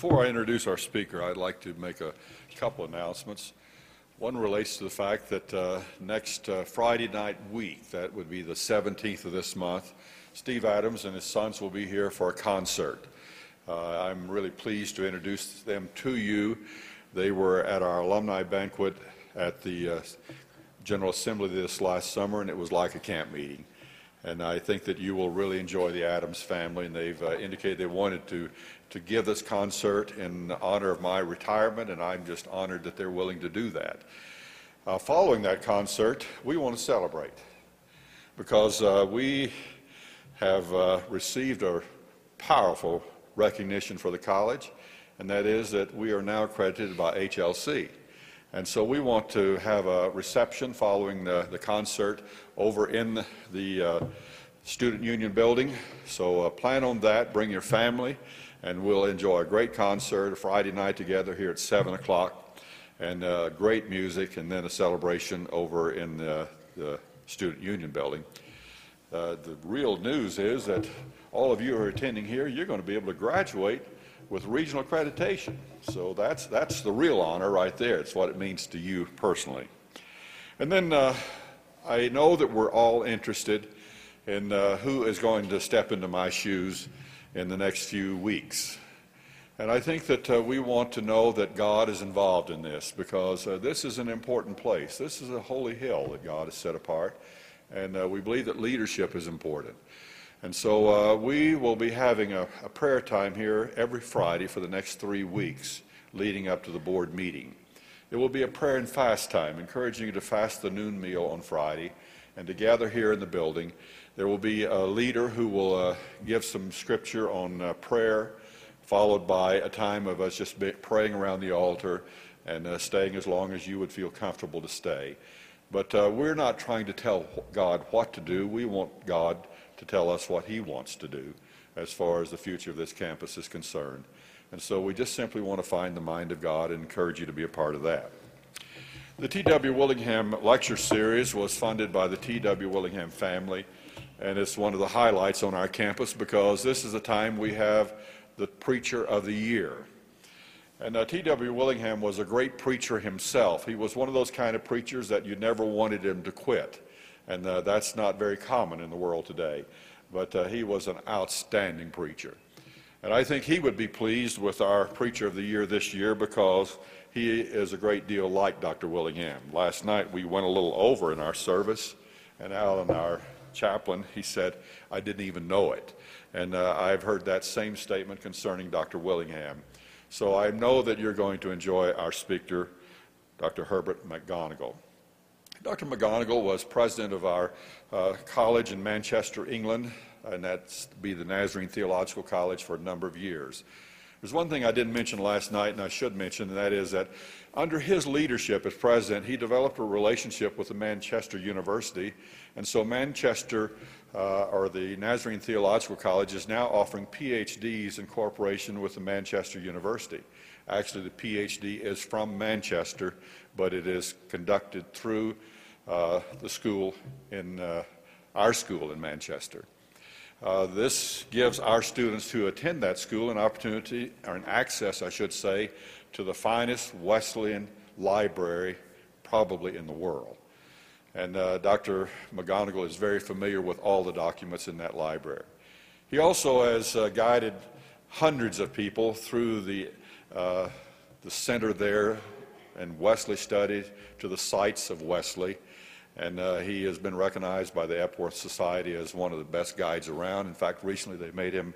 Before I introduce our speaker, I'd like to make a couple announcements. One relates to the fact that uh, next uh, Friday night week, that would be the 17th of this month, Steve Adams and his sons will be here for a concert. Uh, I'm really pleased to introduce them to you. They were at our alumni banquet at the uh, General Assembly this last summer, and it was like a camp meeting. And I think that you will really enjoy the Adams family, and they've uh, indicated they wanted to, to give this concert in honor of my retirement, and I'm just honored that they're willing to do that. Uh, following that concert, we want to celebrate because uh, we have uh, received a powerful recognition for the college, and that is that we are now accredited by HLC. And so we want to have a reception following the, the concert over in the uh, Student Union building. So uh, plan on that, bring your family, and we'll enjoy a great concert Friday night together here at 7 o'clock, and uh, great music, and then a celebration over in the, the Student Union building. Uh, the real news is that all of you who are attending here, you're going to be able to graduate with regional accreditation. So that's, that's the real honor right there. It's what it means to you personally. And then uh, I know that we're all interested in uh, who is going to step into my shoes in the next few weeks. And I think that uh, we want to know that God is involved in this because uh, this is an important place. This is a holy hill that God has set apart. And uh, we believe that leadership is important. And so uh, we will be having a, a, prayer time here every Friday for the next three weeks leading up to the board meeting. It will be a prayer and fast time, encouraging you to fast the noon meal on Friday and to gather here in the building. There will be a leader who will uh, give some scripture on uh, prayer, followed by a time of us just praying around the altar and uh, staying as long as you would feel comfortable to stay. But uh, we're not trying to tell God what to do. We want God to tell us what he wants to do as far as the future of this campus is concerned. And so we just simply want to find the mind of God and encourage you to be a part of that. The T.W. Willingham Lecture Series was funded by the T.W. Willingham family, and it's one of the highlights on our campus because this is the time we have the Preacher of the Year. And uh, T.W. Willingham was a great preacher himself. He was one of those kind of preachers that you never wanted him to quit and uh, that's not very common in the world today. But uh, he was an outstanding preacher. And I think he would be pleased with our Preacher of the Year this year because he is a great deal like Dr. Willingham. Last night we went a little over in our service, and Alan, our chaplain, he said, I didn't even know it. And uh, I've heard that same statement concerning Dr. Willingham. So I know that you're going to enjoy our speaker, Dr. Herbert McGonigle. Dr. McGonigle was president of our uh, college in Manchester, England, and that's be the Nazarene Theological College for a number of years. There's one thing I didn't mention last night, and I should mention, and that is that under his leadership as president, he developed a relationship with the Manchester University, and so Manchester, uh, or the Nazarene Theological College, is now offering PhDs in cooperation with the Manchester University. Actually, the PhD is from Manchester, but it is conducted through uh, the school in uh, our school in Manchester. Uh, this gives our students who attend that school an opportunity, or an access, I should say, to the finest Wesleyan library probably in the world. And uh, Dr. McGonigle is very familiar with all the documents in that library. He also has uh, guided hundreds of people through the, uh, the center there and Wesley study to the sites of Wesley. And uh, he has been recognized by the Epworth Society as one of the best guides around. In fact, recently they made him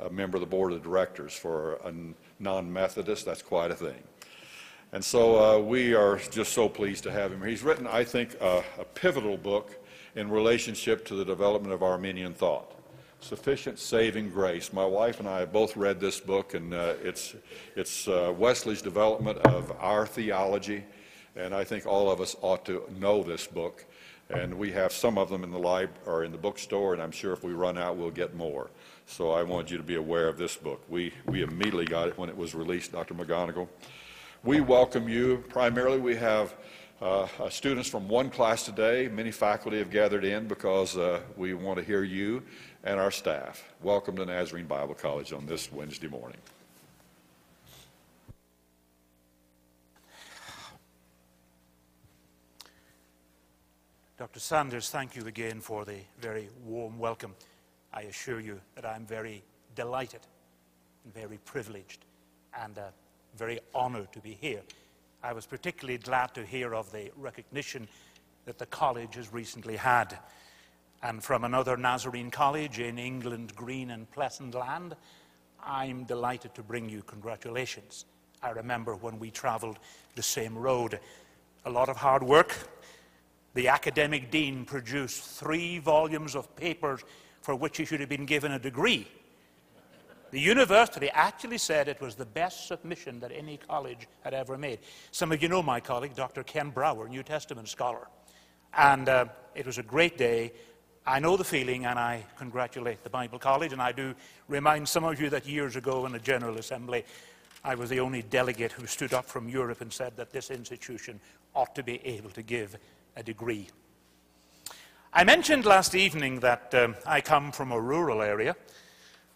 a member of the board of directors for a non Methodist. That's quite a thing. And so uh, we are just so pleased to have him. He's written, I think, a pivotal book in relationship to the development of Arminian thought. Sufficient Saving Grace. My wife and I have both read this book, and uh, it's, it's uh, Wesley's development of our theology, and I think all of us ought to know this book. And we have some of them in the lib- or in the bookstore, and I'm sure if we run out, we'll get more. So I want you to be aware of this book. We, we immediately got it when it was released, Dr. McGonigle. We welcome you. Primarily, we have uh, uh, students from one class today. Many faculty have gathered in because uh, we want to hear you and our staff. Welcome to Nazarene Bible College on this Wednesday morning. Dr. Sanders, thank you again for the very warm welcome. I assure you that I'm very delighted and very privileged and uh, very honored to be here. I was particularly glad to hear of the recognition that the college has recently had. And from another Nazarene college in England, green and pleasant land, I'm delighted to bring you congratulations. I remember when we traveled the same road. A lot of hard work. The academic dean produced three volumes of papers for which he should have been given a degree. The university actually said it was the best submission that any college had ever made. Some of you know my colleague, Dr. Ken Brower, New Testament scholar. And uh, it was a great day. I know the feeling, and I congratulate the Bible College. And I do remind some of you that years ago in a General Assembly, I was the only delegate who stood up from Europe and said that this institution ought to be able to give a degree. I mentioned last evening that um, I come from a rural area.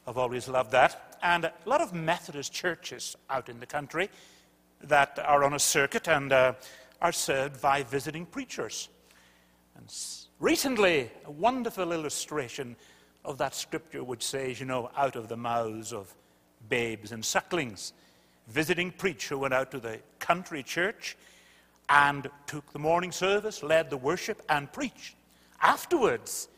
I've always loved that. And a lot of Methodist churches out in the country that are on a circuit and uh, are served by visiting preachers. And recently, a wonderful illustration of that scripture which says, you know, out of the mouths of babes and sucklings. Visiting preacher went out to the country church and took the morning service, led the worship, and preached. Afterwards,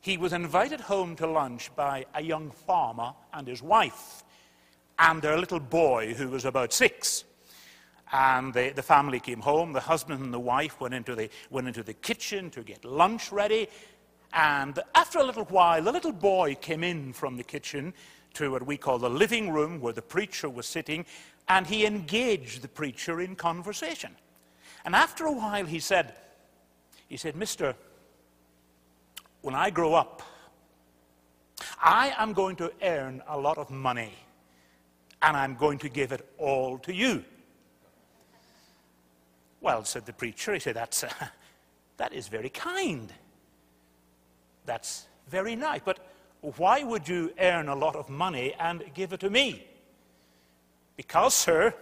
he was invited home to lunch by a young farmer and his wife and their little boy who was about six. And the, the family came home. The husband and the wife went into the, went into the kitchen to get lunch ready. And after a little while, the little boy came in from the kitchen to what we call the living room where the preacher was sitting, and he engaged the preacher in conversation. And after a while, he said, he said, Mister, when I grow up, I am going to earn a lot of money and I'm going to give it all to you. Well, said the preacher, he said, That's, uh, that is very kind. That's very nice. But why would you earn a lot of money and give it to me? Because, sir,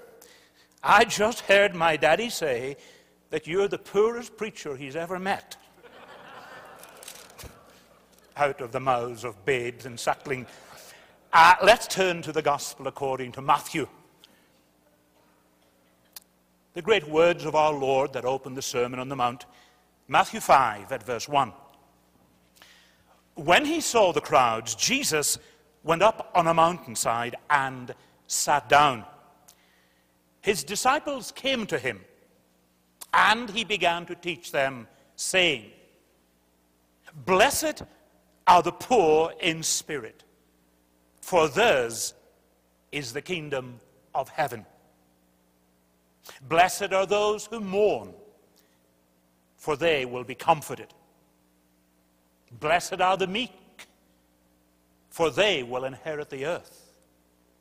I just heard my daddy say that you're the poorest preacher he's ever met out of the mouths of babes and suckling. Uh, let's turn to the gospel according to Matthew. The great words of our Lord that opened the Sermon on the Mount, Matthew 5 at verse 1. When he saw the crowds, Jesus went up on a mountainside and sat down. His disciples came to him, and he began to teach them, saying, Blessed are the poor in spirit, for theirs is the kingdom of heaven. Blessed are those who mourn, for they will be comforted. Blessed are the meek, for they will inherit the earth.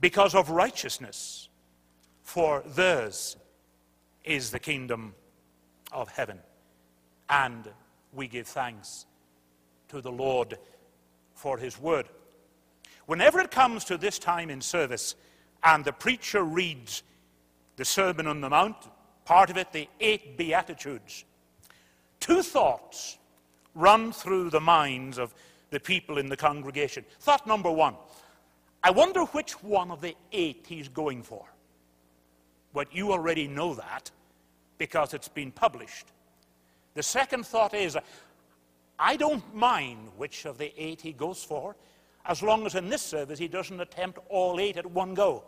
because of righteousness, for theirs is the kingdom of heaven. And we give thanks to the Lord for his word. Whenever it comes to this time in service and the preacher reads the Sermon on the Mount, part of it, the eight Beatitudes, two thoughts run through the minds of the people in the congregation. Thought number one I wonder which one of the eight he's going for. But you already know that because it's been published. The second thought is I don't mind which of the eight he goes for, as long as in this service he doesn't attempt all eight at one go.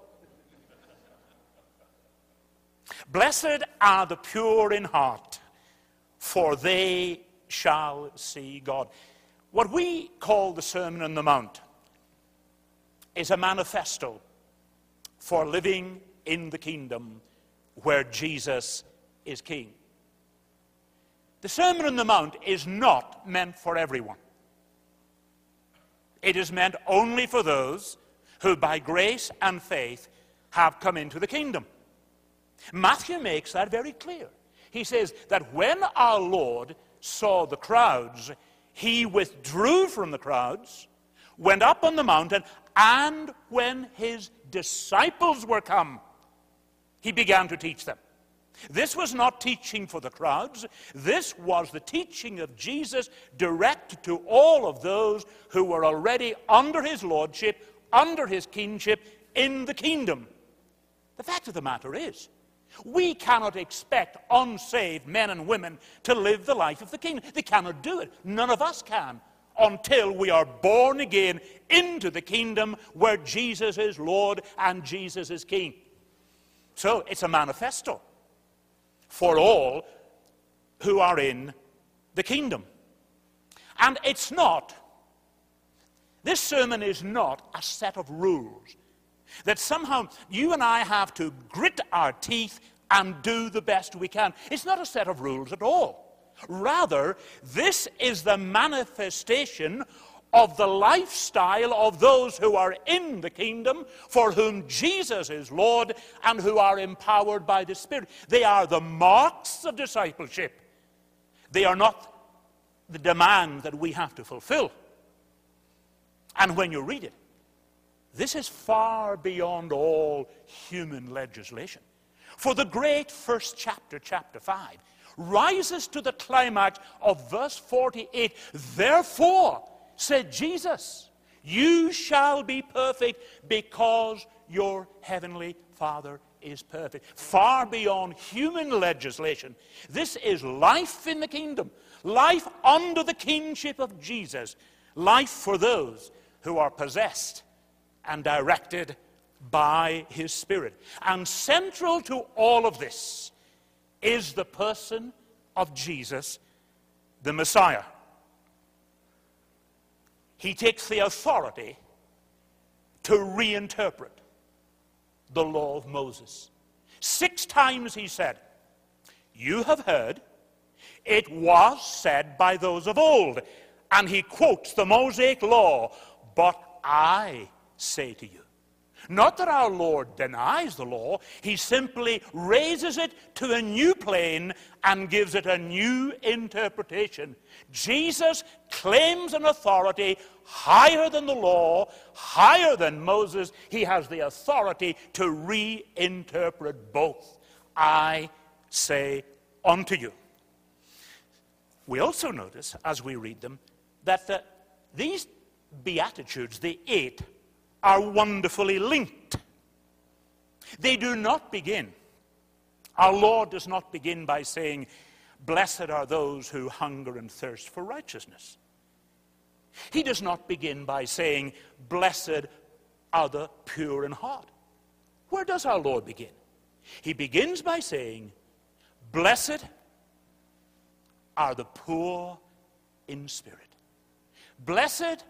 Blessed are the pure in heart, for they shall see God. What we call the Sermon on the Mount is a manifesto for living in the kingdom where Jesus is king. The Sermon on the Mount is not meant for everyone. It is meant only for those who, by grace and faith, have come into the kingdom. Matthew makes that very clear. He says that when our Lord saw the crowds, he withdrew from the crowds, went up on the mountain, and when his disciples were come, he began to teach them. This was not teaching for the crowds. This was the teaching of Jesus direct to all of those who were already under his lordship, under his kingship, in the kingdom. The fact of the matter is, we cannot expect unsaved men and women to live the life of the kingdom. They cannot do it. None of us can until we are born again into the kingdom where Jesus is Lord and Jesus is King. So it's a manifesto for all who are in the kingdom. And it's not, this sermon is not a set of rules that somehow you and I have to grit our teeth and do the best we can. It's not a set of rules at all. Rather, this is the manifestation of the lifestyle of those who are in the kingdom, for whom Jesus is Lord, and who are empowered by the Spirit. They are the marks of discipleship. They are not the demand that we have to fulfill. And when you read it, this is far beyond all human legislation. For the great first chapter, chapter 5, rises to the climax of verse 48. Therefore, said Jesus, you shall be perfect because your heavenly Father is perfect. Far beyond human legislation. This is life in the kingdom, life under the kingship of Jesus, life for those who are possessed and directed by his Spirit. And central to all of this is the person of Jesus, the Messiah. He takes the authority to reinterpret the law of Moses. Six times he said, You have heard, it was said by those of old. And he quotes the Mosaic law, but I say to you. Not that our Lord denies the law, he simply raises it to a new plane and gives it a new interpretation. Jesus claims an authority higher than the law, higher than Moses. He has the authority to reinterpret both. I say unto you. We also notice, as we read them, that the, these Beatitudes, the eight, are wonderfully linked. They do not begin. Our Lord does not begin by saying, Blessed are those who hunger and thirst for righteousness. He does not begin by saying, Blessed are the pure in heart. Where does our Lord begin? He begins by saying, Blessed are the poor in spirit. Blessed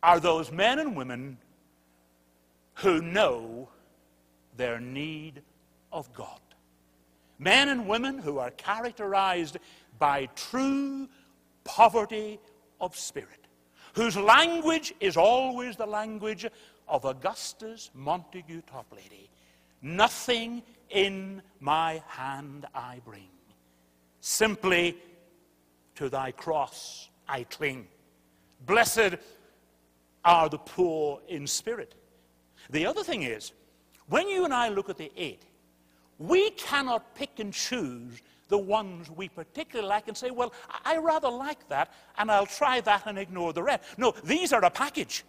are those men and women who know their need of God. Men and women who are characterized by true poverty of spirit, whose language is always the language of Augustus Montague Toplady. Nothing in my hand I bring. Simply to thy cross I cling. Blessed are the poor in spirit the other thing is, when you and I look at the eight, we cannot pick and choose the ones we particularly like and say, well, I rather like that, and I'll try that and ignore the rest. No, these are a package.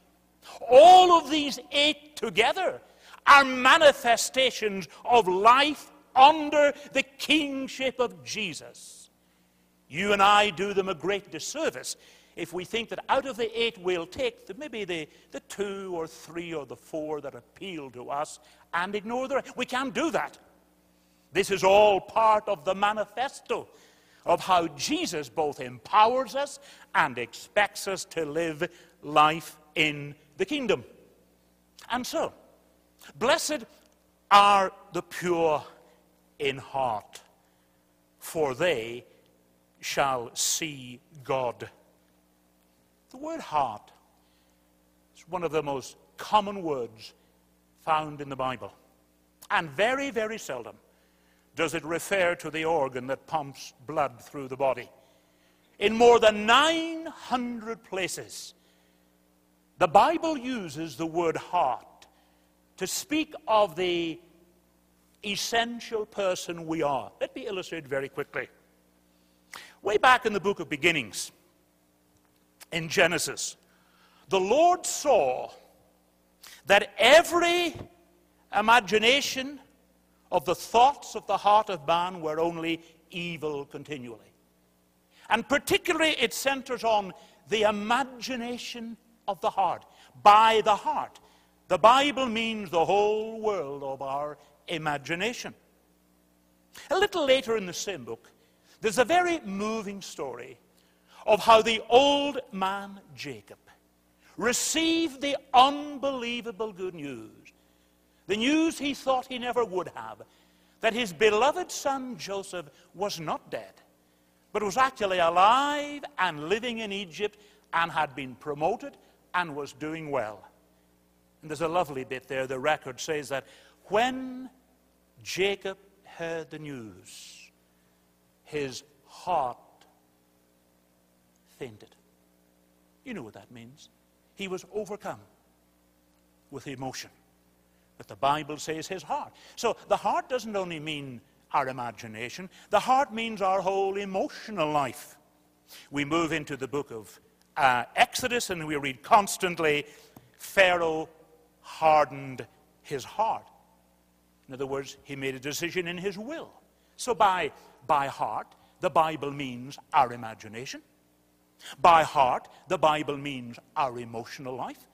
All of these eight together are manifestations of life under the kingship of Jesus. You and I do them a great disservice if we think that out of the eight we'll take the, maybe the, the two or three or the four that appeal to us and ignore the rest. We can't do that. This is all part of the manifesto of how Jesus both empowers us and expects us to live life in the kingdom. And so, blessed are the pure in heart, for they shall see God. The word heart is one of the most common words found in the Bible. And very, very seldom does it refer to the organ that pumps blood through the body. In more than 900 places, the Bible uses the word heart to speak of the essential person we are. Let me illustrate very quickly. Way back in the book of beginnings, in Genesis, the Lord saw that every imagination of the thoughts of the heart of man were only evil continually. And particularly, it centers on the imagination of the heart. By the heart. The Bible means the whole world of our imagination. A little later in the same book, there's a very moving story of how the old man Jacob received the unbelievable good news, the news he thought he never would have, that his beloved son Joseph was not dead, but was actually alive and living in Egypt and had been promoted and was doing well. And there's a lovely bit there. The record says that when Jacob heard the news, his heart fainted. You know what that means. He was overcome with emotion. But the Bible says his heart. So the heart doesn't only mean our imagination, the heart means our whole emotional life. We move into the book of uh, Exodus and we read constantly Pharaoh hardened his heart. In other words, he made a decision in his will. So by, by heart, the Bible means our imagination. By heart, the Bible means our emotional life.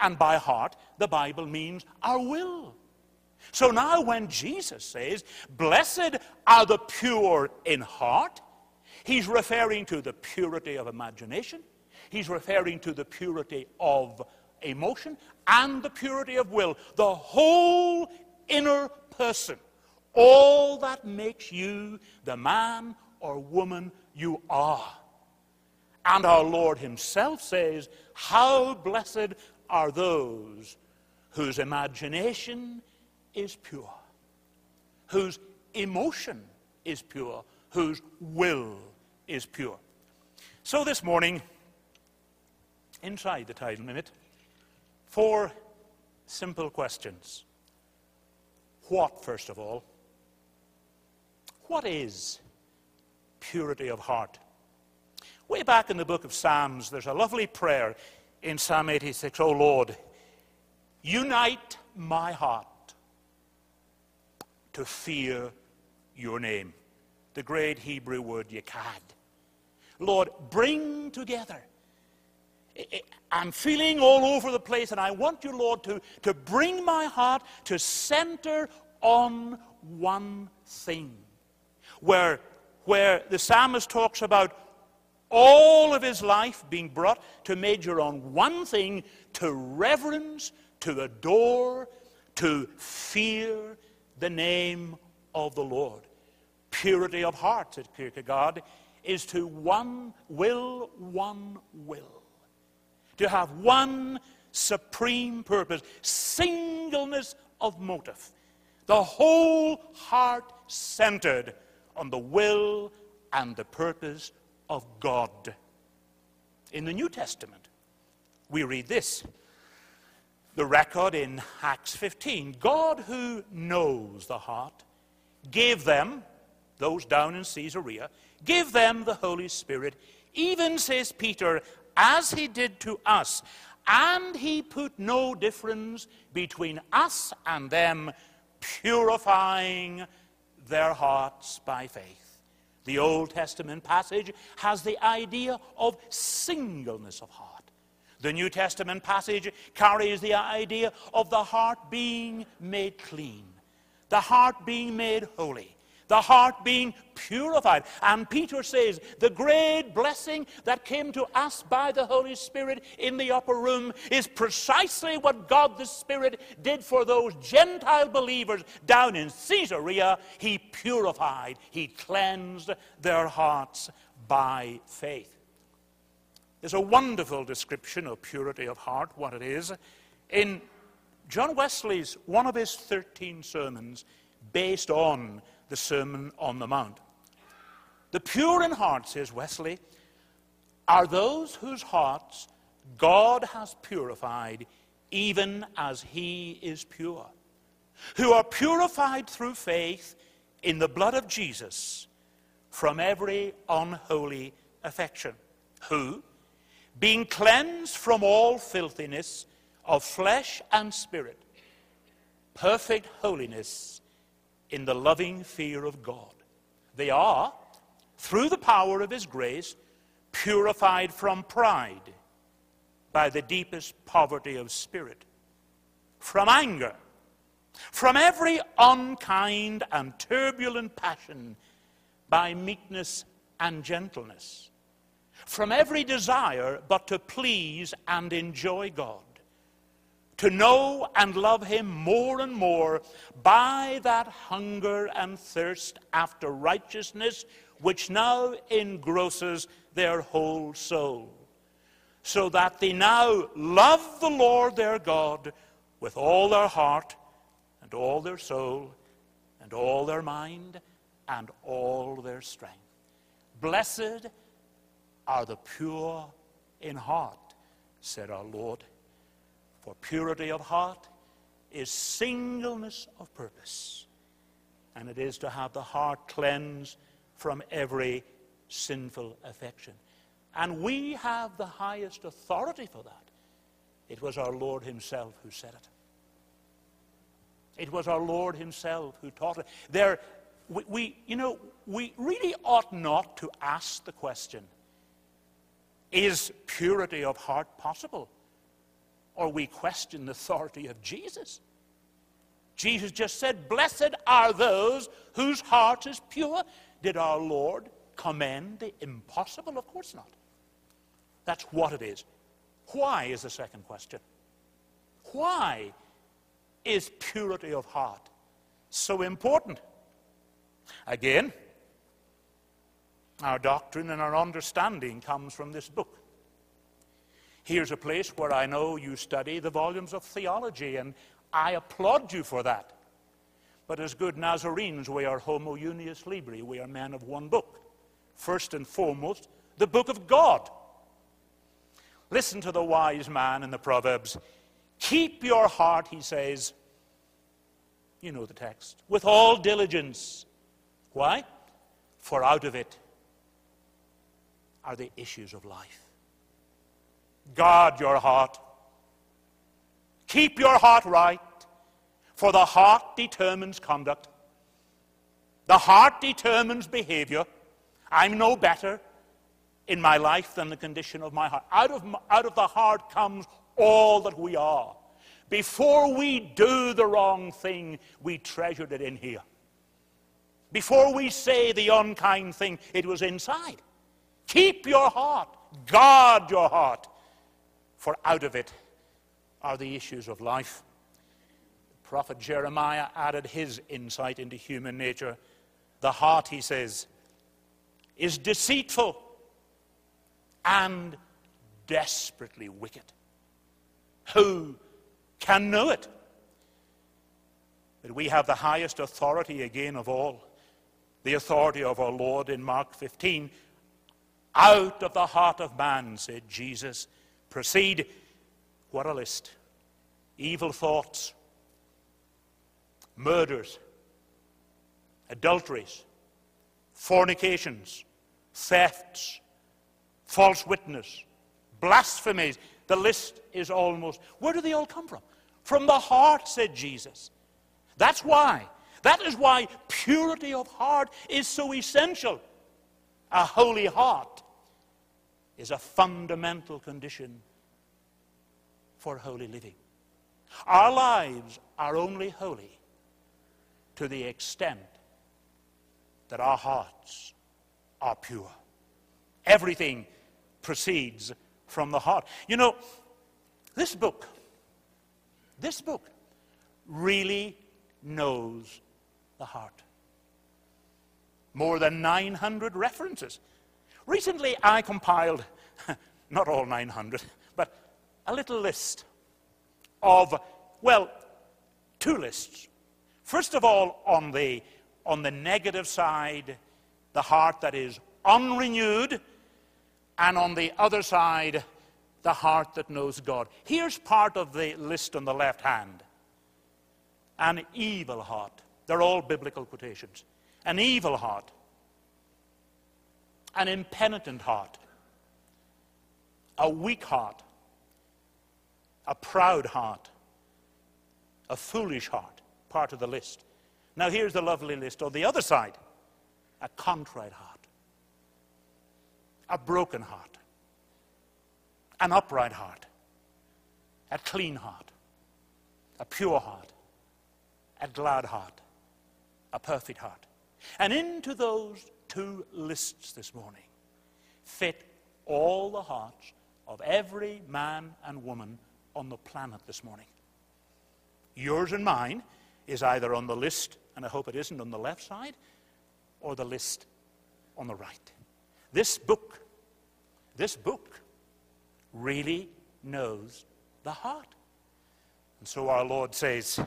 And by heart, the Bible means our will. So now, when Jesus says, Blessed are the pure in heart, he's referring to the purity of imagination, he's referring to the purity of emotion, and the purity of will. The whole inner person. All that makes you the man or woman you are. And our Lord Himself says, How blessed are those whose imagination is pure, whose emotion is pure, whose will is pure. So this morning, inside the title minute, four simple questions. What, first of all? What is purity of heart? Way back in the book of Psalms, there's a lovely prayer in Psalm 86 Oh Lord, unite my heart to fear your name. The great Hebrew word yakad. Lord, bring together. I'm feeling all over the place, and I want you, Lord, to, to bring my heart to center on one thing. Where, where the psalmist talks about all of his life being brought to major on one thing to reverence, to adore, to fear the name of the Lord. Purity of heart, said Kierkegaard, is to one will, one will. To have one supreme purpose, singleness of motive. The whole heart centered on the will and the purpose of God. In the New Testament, we read this the record in Acts 15 God, who knows the heart, gave them, those down in Caesarea, give them the Holy Spirit, even, says Peter, as he did to us. And he put no difference between us and them, purifying their hearts by faith. The Old Testament passage has the idea of singleness of heart. The New Testament passage carries the idea of the heart being made clean, the heart being made holy the heart being purified. And Peter says the great blessing that came to us by the Holy Spirit in the upper room is precisely what God the Spirit did for those Gentile believers down in Caesarea. He purified, He cleansed their hearts by faith. There's a wonderful description of purity of heart, what it is, in John Wesley's one of his 13 sermons based on the Sermon on the Mount. The pure in heart, says Wesley, are those whose hearts God has purified even as he is pure, who are purified through faith in the blood of Jesus from every unholy affection, who, being cleansed from all filthiness of flesh and spirit, perfect holiness in the loving fear of God. They are, through the power of His grace, purified from pride by the deepest poverty of spirit, from anger, from every unkind and turbulent passion by meekness and gentleness, from every desire but to please and enjoy God to know and love Him more and more by that hunger and thirst after righteousness which now engrosses their whole soul, so that they now love the Lord their God with all their heart and all their soul and all their mind and all their strength. Blessed are the pure in heart, said our Lord. For purity of heart is singleness of purpose, and it is to have the heart cleansed from every sinful affection. And we have the highest authority for that. It was our Lord Himself who said it. It was our Lord Himself who taught it. There, we, we, you know, we really ought not to ask the question is purity of heart possible? Or we question the authority of Jesus. Jesus just said, Blessed are those whose heart is pure. Did our Lord command the impossible? Of course not. That's what it is. Why is the second question. Why is purity of heart so important? Again, our doctrine and our understanding comes from this book. Here's a place where I know you study the volumes of theology, and I applaud you for that. But as good Nazarenes, we are homo unius libri. We are men of one book. First and foremost, the book of God. Listen to the wise man in the Proverbs. Keep your heart, he says. You know the text. With all diligence. Why? For out of it are the issues of life. Guard your heart. Keep your heart right, for the heart determines conduct. The heart determines behavior. I'm no better in my life than the condition of my heart. Out of, out of the heart comes all that we are. Before we do the wrong thing, we treasured it in here. Before we say the unkind thing, it was inside. Keep your heart. Guard your heart for out of it are the issues of life. The prophet Jeremiah added his insight into human nature. The heart, he says, is deceitful and desperately wicked. Who can know it? But we have the highest authority again of all, the authority of our Lord in Mark 15. Out of the heart of man, said Jesus, proceed. What a list. Evil thoughts, murders, adulteries, fornications, thefts, false witness, blasphemies. The list is almost. Where do they all come from? From the heart, said Jesus. That's why. That is why purity of heart is so essential. A holy heart is a fundamental condition for holy living. Our lives are only holy to the extent that our hearts are pure. Everything proceeds from the heart. You know, this book, this book really knows the heart. More than 900 references Recently, I compiled, not all 900, but a little list of, well, two lists. First of all, on the, on the negative side, the heart that is unrenewed, and on the other side, the heart that knows God. Here's part of the list on the left hand an evil heart. They're all biblical quotations. An evil heart, an impenitent heart, a weak heart, a proud heart, a foolish heart, part of the list. Now, here's the lovely list on the other side a contrite heart, a broken heart, an upright heart, a clean heart, a pure heart, a glad heart, a perfect heart. And into those two lists this morning fit all the hearts of every man and woman on the planet this morning. Yours and mine is either on the list, and I hope it isn't on the left side, or the list on the right. This book, this book really knows the heart. And so our Lord says,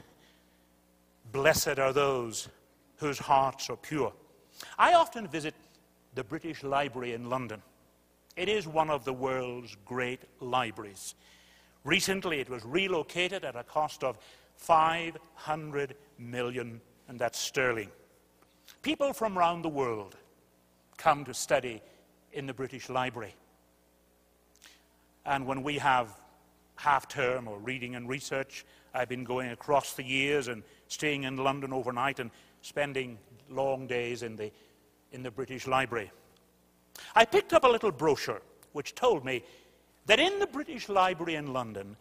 Blessed are those whose hearts are pure. I often visit the British Library in London. It is one of the world's great libraries. Recently, it was relocated at a cost of 500 million, and that's sterling. People from around the world come to study in the British Library. And when we have half term or reading and research, I've been going across the years and staying in London overnight and spending long days in the, in the British Library. I picked up a little brochure which told me that in the British Library in London,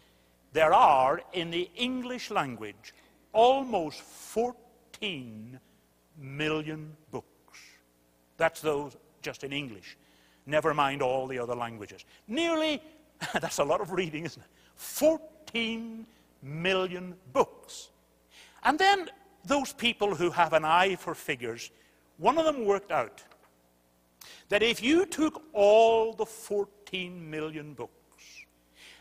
there are, in the English language, almost 14 million books. That's those just in English. Never mind all the other languages. Nearly, that's a lot of reading, isn't it? 14 million books. And then those people who have an eye for figures, one of them worked out that if you took all the 14 million books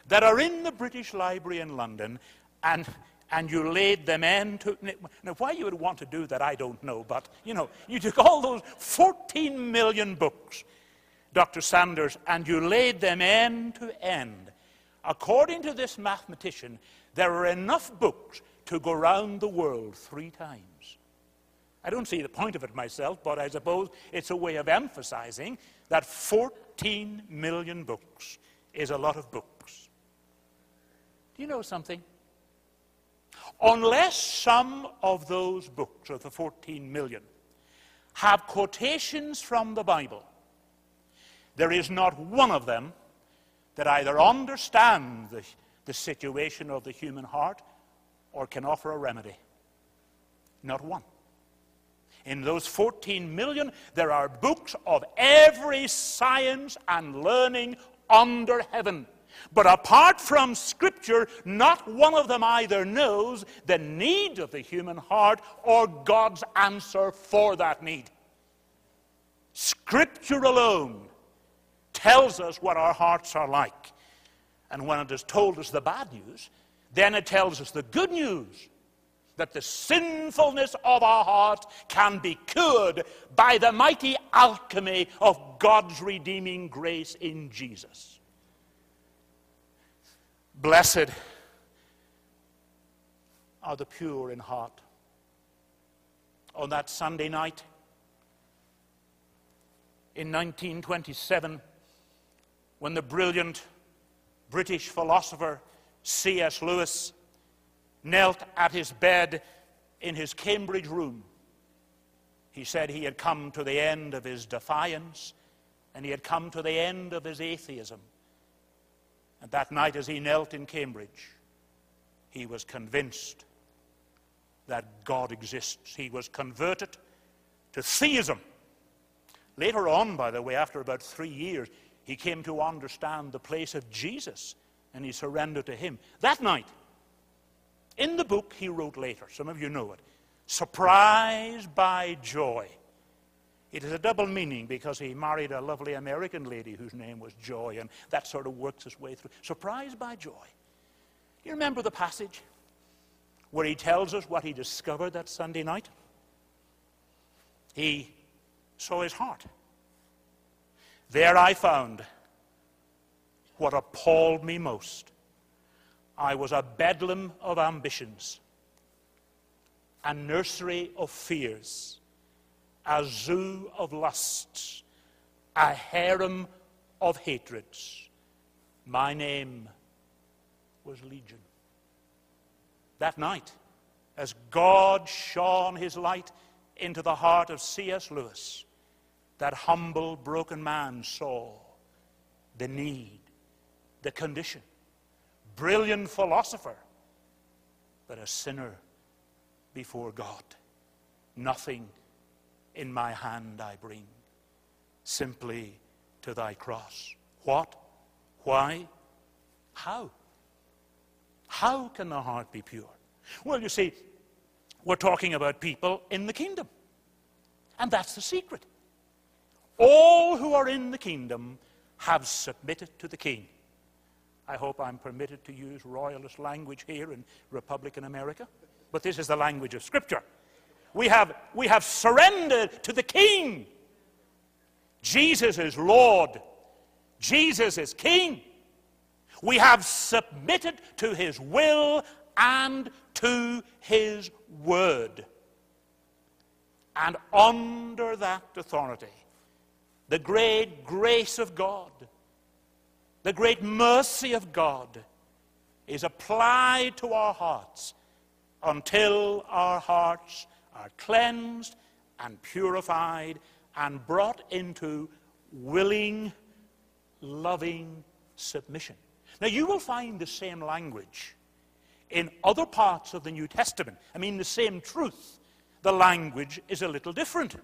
that are in the British Library in London and and you laid them into now why you would want to do that i don't know but you know you took all those 14 million books dr sanders and you laid them end to end. According to this mathematician there are enough books to go round the world three times. I don't see the point of it myself, but I suppose it's a way of emphasizing that 14 million books is a lot of books. Do you know something? Unless some of those books, of the 14 million, have quotations from the Bible, there is not one of them that either understands the, the situation of the human heart or can offer a remedy. Not one. In those 14 million, there are books of every science and learning under heaven. But apart from Scripture, not one of them either knows the need of the human heart or God's answer for that need. Scripture alone tells us what our hearts are like. And when it has told us the bad news, then it tells us the good news that the sinfulness of our heart can be cured by the mighty alchemy of God's redeeming grace in Jesus. Blessed are the pure in heart. On that Sunday night in 1927, when the brilliant British philosopher C.S. Lewis knelt at his bed in his Cambridge room. He said he had come to the end of his defiance and he had come to the end of his atheism. And that night, as he knelt in Cambridge, he was convinced that God exists. He was converted to theism. Later on, by the way, after about three years, he came to understand the place of Jesus and he surrendered to him. That night, in the book he wrote later, some of you know it, surprised by joy, It has a double meaning because he married a lovely American lady whose name was Joy, and that sort of works its way through. Surprised by joy. You remember the passage where he tells us what he discovered that Sunday night? He saw his heart. There I found what appalled me most. I was a bedlam of ambitions, a nursery of fears, a zoo of lusts, a harem of hatreds. My name was Legion. That night, as God shone his light into the heart of C.S. Lewis, that humble, broken man saw the need, the condition. Brilliant philosopher, but a sinner before God. Nothing in my hand I bring, simply to thy cross. What? Why? How? How can the heart be pure? Well, you see, we're talking about people in the kingdom. And that's the secret. All who are in the kingdom have submitted to the king. I hope I'm permitted to use royalist language here in Republican America, but this is the language of Scripture. We have, we have surrendered to the king. Jesus is Lord, Jesus is King. We have submitted to his will and to his word. And under that authority, the great grace of God, the great mercy of God is applied to our hearts until our hearts are cleansed and purified and brought into willing, loving submission. Now, you will find the same language in other parts of the New Testament. I mean, the same truth. The language is a little different.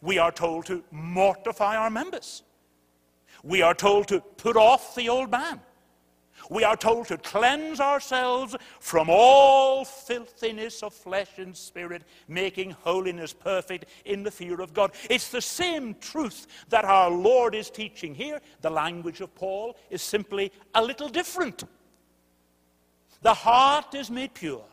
We are told to mortify our members. We are told to put off the old man. We are told to cleanse ourselves from all filthiness of flesh and spirit, making holiness perfect in the fear of God. It's the same truth that our Lord is teaching here. The language of Paul is simply a little different. The heart is made pure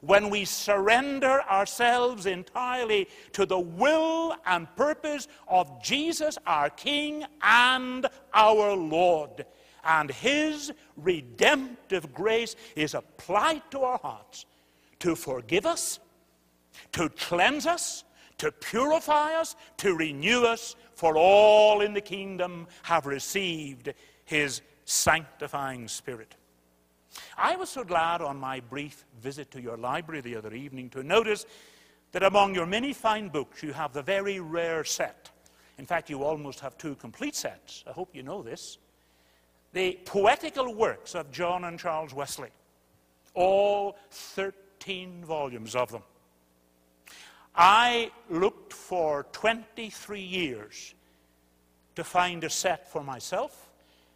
when we surrender ourselves entirely to the will and purpose of Jesus, our King and our Lord. And His redemptive grace is applied to our hearts to forgive us, to cleanse us, to purify us, to renew us, for all in the kingdom have received His sanctifying Spirit. I was so glad on my brief visit to your library the other evening to notice that among your many fine books you have the very rare set. In fact, you almost have two complete sets. I hope you know this. The poetical works of John and Charles Wesley, all 13 volumes of them. I looked for 23 years to find a set for myself.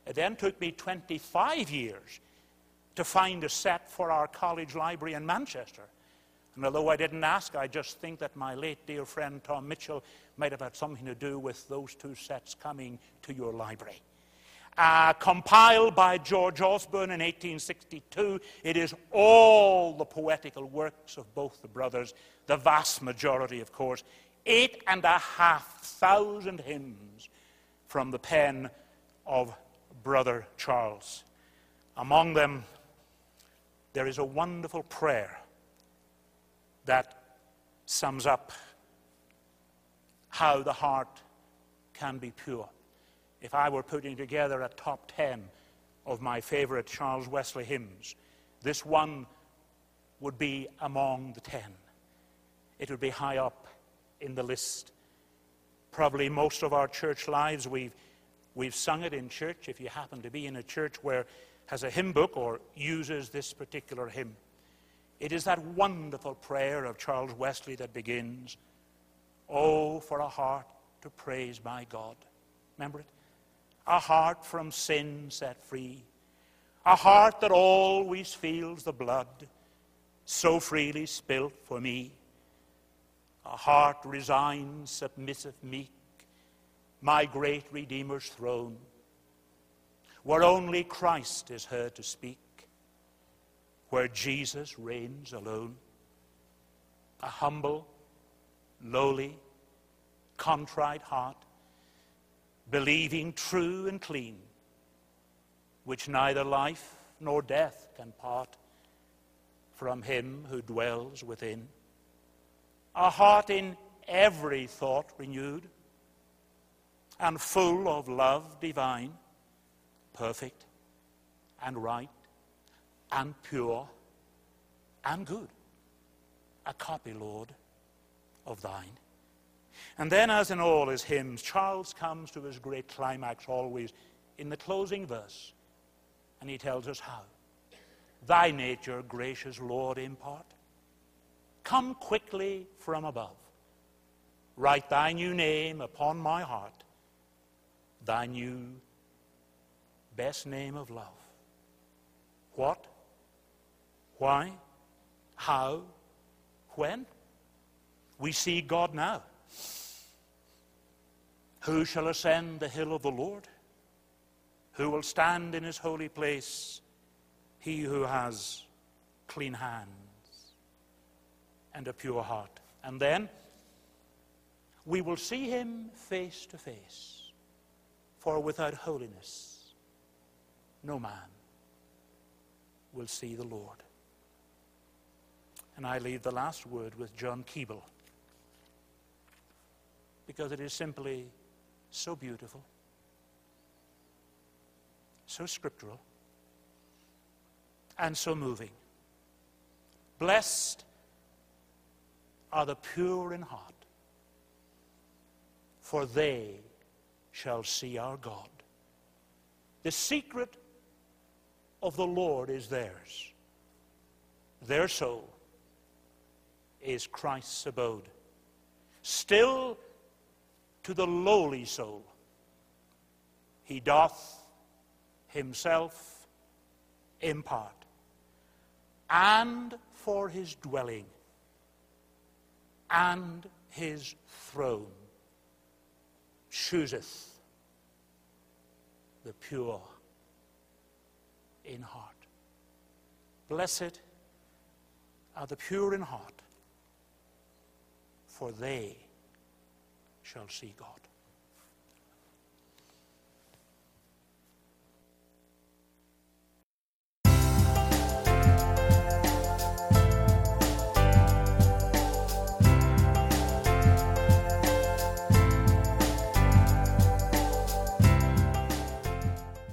It then took me 25 years to find a set for our college library in Manchester. And although I didn't ask, I just think that my late dear friend Tom Mitchell might have had something to do with those two sets coming to your library. Uh, compiled by George Osborn in 1862, it is all the poetical works of both the brothers, the vast majority, of course, eight and a half thousand hymns from the pen of Brother Charles. Among them, there is a wonderful prayer that sums up how the heart can be pure. If I were putting together a top 10 of my favorite Charles Wesley hymns, this one would be among the 10. It would be high up in the list. Probably most of our church lives, we've, we've sung it in church. If you happen to be in a church where has a hymn book or uses this particular hymn. It is that wonderful prayer of Charles Wesley that begins, Oh, for a heart to praise my God. Remember it? A heart from sin set free. A heart that always feels the blood so freely spilt for me. a heart resigned, submissive, meek, my great Redeemer's throne, where only Christ is heard to speak, where Jesus reigns alone. A humble, lowly, contrite heart, believing true and clean, which neither life nor death can part from him who dwells within. A heart in every thought renewed and full of love divine, perfect and right and pure and good. A copy, Lord, of thine. And then, as in all his hymns, Charles comes to his great climax always in the closing verse, and he tells us how. Thy nature, gracious Lord, impart. Come quickly from above. Write thy new name upon my heart, thy new best name of love. What? Why? How? When? We see God now. Who shall ascend the hill of the Lord? Who will stand in his holy place? He who has clean hands and a pure heart. And then we will see him face to face. For without holiness, no man will see the Lord. And I leave the last word with John Keble because it is simply so beautiful, so scriptural, and so moving. Blessed are the pure in heart, for they shall see our God. The secret of the Lord is theirs. Their soul is Christ's abode. Still to the lowly soul, he doth himself impart, and for his dwelling and his throne chooseth the pure in heart. Blessed are the pure in heart, for they shall see God.